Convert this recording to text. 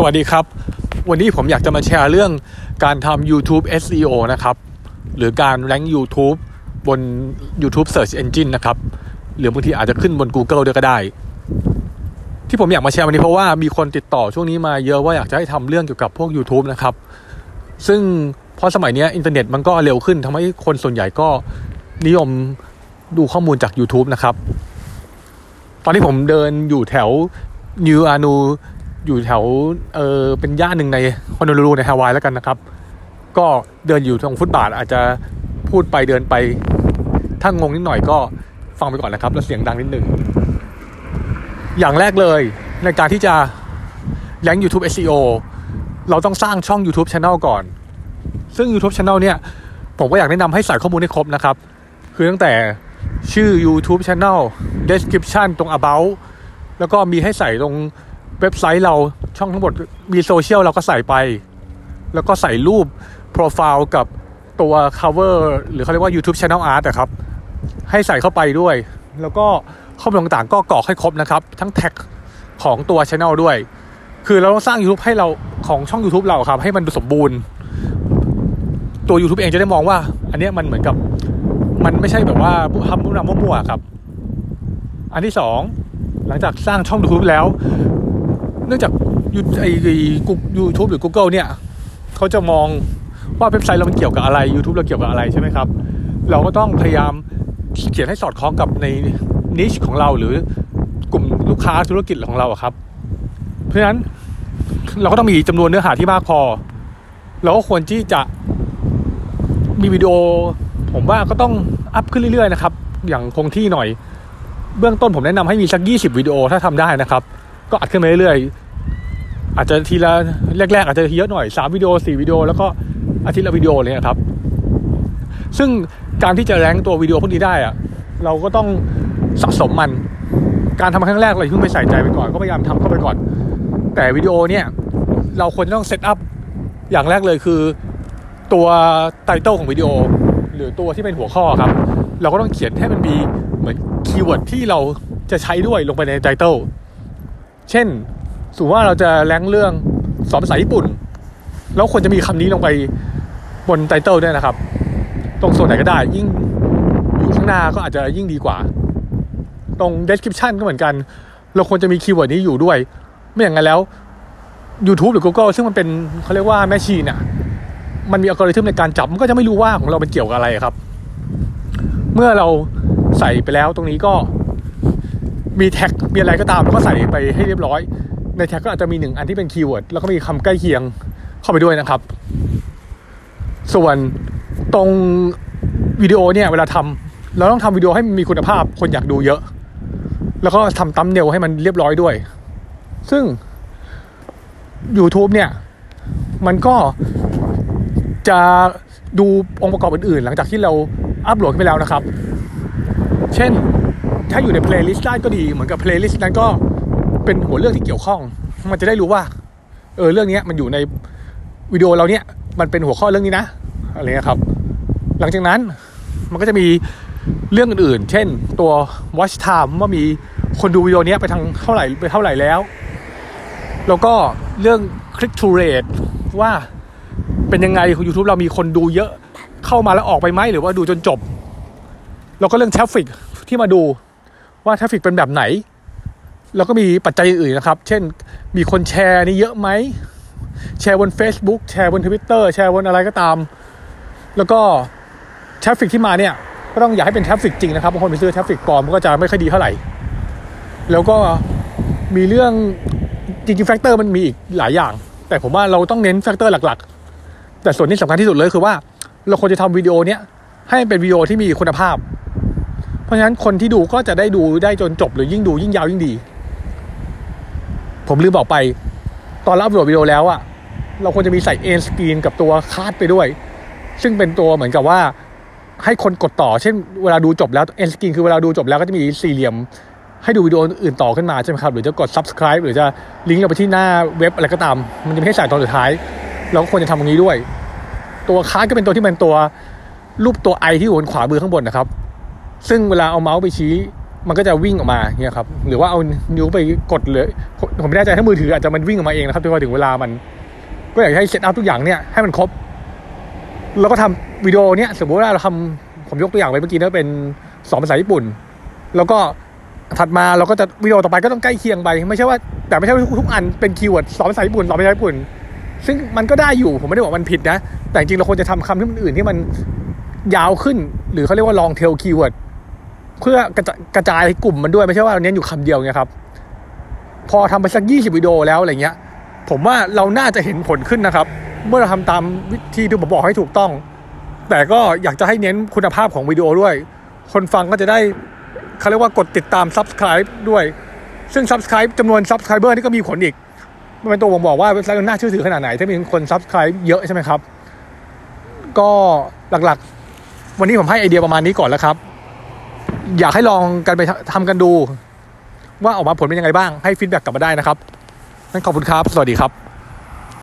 สวัสดีครับ วันนี้ผมอยากจะมาแชร์เรื่องการทำ YouTube SEO นะครับ หรือการ rank YouTube บน YouTube Search Engine นะครับ หรือบางทีอาจจะขึ้นบน Google ด้วยก็ได้ ที่ผมอยากมาแชร์วันนี้เพราะว่ามีคนติดต่อช่วงนี้มาเยอะว่าอยากจะให้ทำเรื่องเกี่ยวกับพวก YouTube นะครับ ซึ่งพอสมัยนี้อินเทอร์เน็ตมันก็เร็วขึ้นทำให้คนส่วนใหญ่ก็นิยมดูข้อมูลจาก YouTube นะครับ ตอนที่ผมเดินอยู่แถวนิวอานู อยู่แถวเออเป็นย่านหนึ่งในฮอนโนลูลูในฮาวายแล้วกันนะครับ ก็เดินอยู่ตรงฟุตบาทอาจจะพูดไปเดินไป ถ้างงนิดหน่อยก็ฟังไปก่อนนะครับ แล้วเสียงดังนิดหนึ่ง อย่างแรกเลยในการที่จะแรง YouTube SEO เราต้องสร้างช่อง YouTube Channel ก่อน ซึ่ง YouTube Channel เนี่ย ผมก็อยากแนะนำให้ใส่ข้อมูลให้ครบนะครับ คือตั้งแต่ชื่อ YouTube Channel description ตรง about แล้วก็มีให้ใส่ตรง เว็บไซต์เราช่องทั้งหมดมีโซเชียลเราก็ใส่ไป แล้วก็ใส่รูปโปรไฟล์กับตัว cover หรือเขาเรียกว่า YouTube Channel Art นะครับ ให้ใส่เข้าไปด้วย แล้วก็ข้อมูลต่างๆ ก็กรอกให้ครบนะครับ ทั้งแท็กของตัว Channel ด้วย คือเราต้องสร้าง YouTube ให้เราของช่อง YouTube เราครับ ให้มันดูสมบูรณ์ ตัว YouTube เองจะได้มองว่า อันนี้มันเหมือนกับมันไม่ใช่แบบว่าทำมุ่งนำมั่วๆครับ อันที่สองหลังจากสร้างช่อง YouTube แล้ว เนื่องจากยูไอยูทูบหรือ Google เนี่ยเขาจะมองว่าเว็บไซต์เรามันเกี่ยวกับอะไร YouTube เราเกี่ยวกับอะไรใช่ไหมครับ เราก็ต้องพยายามเขียนให้สอดคล้องกับในนิชของเราหรือกลุ่มลูกค้าธุรกิจของเราครับ เพราะฉะนั้นเราก็ต้องมีจำนวนเนื้อหาที่มากพอ เราก็ควรที่จะมีวิดีโอ ผมว่าก็ต้องอัพขึ้นเรื่อยๆนะครับ อย่างคงที่หน่อย เบื้องต้นผมแนะนำให้มีสัก 20 วิดีโอถ้าทำได้นะครับ ก็อัดขึ้นมาเรื่อยๆอาจจะทีละแรก ๆ อาจจะเยอะหน่อย3วิดีโอ4วิดีโอแล้วก็อาทิตย์ละวิดีโอเลยนะครับ ซึ่งการที่จะแรงตัววิดีโอพวกนี้ได้อะเราก็ต้องสะสมมัน การทำครั้งแรกเราเพิ่งไปใส่ใจไปก่อนก็พยายามทำเข้าไปก่อน แต่วิดีโอเนี่ยเราควรจะต้อง set up อย่างแรกเลยคือตัว title ของวิดีโอ หรือตัวที่เป็นหัวข้อครับ เราก็ต้องเขียนให้มันมีเหมือน keyword ที่เราจะใช้ด้วยลงไปใน title เช่นสมมติว่าเราจะ rank เรื่องสอนภาษาญี่ปุ่น แล้วควรจะมีคำนี้ลงไปบน title ด้วยนะครับ ตรงส่วนไหนก็ได้ ยิ่งอยู่ข้างหน้าก็อาจจะยิ่งดีกว่า ตรง description ก็เหมือนกัน เราควรจะมี keyword นี้อยู่ด้วย ไม่อย่างนั้นแล้ว YouTube หรือ Google ซึ่งมันเป็นเขาเรียกว่า machine อะมันมีอัลกอริทึมในการจับ มันก็จะไม่รู้ว่าของเราเป็นเกี่ยวกับอะไรครับ เมื่อเราใส่ไปแล้วตรงนี้ก็ มีแท็กมีอะไรก็ตามแล้วก็ใส่ไปให้เรียบร้อย ในแท็กก็อาจจะมีหนึ่งอันที่เป็น keyword แล้วก็มีคำใกล้เคียงเข้าไปด้วยนะครับ ส่วนตรงวิดีโอเนี่ยเวลาทำเราต้องทำวิดีโอให้มีคุณภาพคนอยากดูเยอะ แล้วก็ทำ thumbnail ให้มันเรียบร้อยด้วย ซึ่ง YouTube เนี่ย มันก็จะดูองค์ประกอบอื่นๆ หลังจากที่เราอัปโหลดไปแล้วนะครับ เช่น ถ้าอยู่ใน playlist ได้ก็ดี เหมือนกับ playlist นั้นก็เป็นหัวเรื่องที่เกี่ยวข้อง มันจะได้รู้ว่า เออเรื่องนี้มันอยู่ในวิดีโอเราเนี่ย มันเป็นหัวข้อเรื่องนี้นะอะไรเงี้ยครับ หลังจากนั้นมันก็จะมีเรื่องอื่นๆ เช่นตัว watch time ว่ามีคนดูวิดีโอนี้ไปทางเท่าไหร่ไปเท่าไหร่แล้ว แล้วก็เรื่อง click to rate ว่าเป็นยังไง YouTube เรามีคนดูเยอะเข้ามาแล้วออกไปไหมหรือว่าดูจนจบ แล้วก็เรื่อง traffic ที่มาดู ว่า traffic เป็นแบบไหน แล้วก็มีปัจจัยอื่นนะครับ เช่นมีคนแชร์นี่เยอะไหม แชร์บน Facebook แชร์บน Twitter แชร์บนอะไรก็ตาม แล้วก็ traffic ที่มาเนี่ยก็ต้องอย่าให้เป็น traffic จริงนะครับบางคนไปซื้อ traffic ปลอมก็จะไม่ค่อยดีเท่าไหร่ แล้วก็มีเรื่องจริงๆ factor มันมีอีกหลายอย่าง แต่ผมว่าเราต้องเน้น factor หลักๆ แต่ส่วนที่สำคัญที่สุดเลยคือว่า เราควรจะทำวิดีโอเนี้ยให้เป็นวิดีโอที่มีคุณภาพ เพราะฉะนั้นคนที่ดูก็จะได้ดูได้จนจบหรือยิ่งดูยิ่งยาวยิ่งดี ผมลืมบอกไป ตอนรับโหลดวิดีโอแล้วอะเราควรจะมีใส่เอ็นสกรีนกับตัวคาดไปด้วย ซึ่งเป็นตัวเหมือนกับว่าให้คนกดต่อ เช่นเวลาดูจบแล้วเอ็นสกรีนคือเวลาดูจบแล้วก็จะมีสี่เหลี่ยม ให้ดูวิดีโออื่นต่อขึ้นมาใช่ไหมครับ หรือจะกด subscribe หรือจะลิงก์เราไปที่หน้าเว็บอะไรก็ตาม มันจะไม่ให้ใส่ตอนสุดท้าย เราก็ควรจะทำตรงนี้ด้วย ตัว card ก็เป็นตัวที่เป็นตัวรูปตัว i ที่อยู่บนขวามือข้างบนนะครับ ซึ่งเวลาเอาเมาส์ไปชี้ มันก็จะวิ่งออกมาเนี่ยครับหรือว่าเอานิ้วไปกดเลยผมไม่แน่ใจถ้ามือถืออาจจะมันวิ่งออกมาเองนะครับที่พอถึงเวลามัน ก็อยากให้ set up ทุกอย่างเนี่ยให้มันครบแล้วก็ทำวิดีโอเนี่ยสมมติว่าเราทำผมยกตัวอย่างไปเมื่อกี้นะเป็นสอนภาษาญี่ปุ่น แล้วก็ถัดมาเราก็จะวิดีโอต่อไปก็ต้องใกล้เคียงไป ไม่ใช่ว่าแต่ไม่ใช่ว่าทุกอันเป็น keyword สอนภาษาญี่ปุ่นสอนภาษาญี่ปุ่น ซึ่งมันก็ได้อยู่ผมไม่ได้บอกมันผิดนะ แต่จริงเราควรจะทำคำที่มันอื่นที่มันยาวขึ้น หรือเขาเรียกว่า long tail keyword เเพื่อกระจกระจายกลุ่มมันด้วยไม่ใช่ว่าเน้นอยู่คำเดียวไงครับ พอทำไปสักยี่สิบวิดีโอแล้วอะไรเงี้ย ผมว่าเราน่าจะเห็นผลขึ้นนะครับ เมื่อเราทำตามวิธีที่ผมบอกให้ถูกต้อง แต่ก็อยากจะให้เน้นคุณภาพของวิดีโอด้วย คนฟังก็จะได้เขาเรียกว่ากดติดตาม subscribe ด้วย ซึ่ง subscribe จำนวน subscriber นี่ก็มีผลอีกมันเป็นตัวบ่งบอกว่าเว็บไซต์มันน่าเชื่อถือขนาดไหน ถ้ามีคน subscribe เยอะใช่ไหมครับ ก็หลักๆ วันนี้ผมให้ไอเดียประมาณนี้ก่อนแล้วครับ อยากให้ลองกันไปทำกันดู ว่าออกมาผลเป็นยังไงบ้างให้ฟีดแบ็กกลับมาได้นะครับนั่นขอบคุณครับ สวัสดีครับ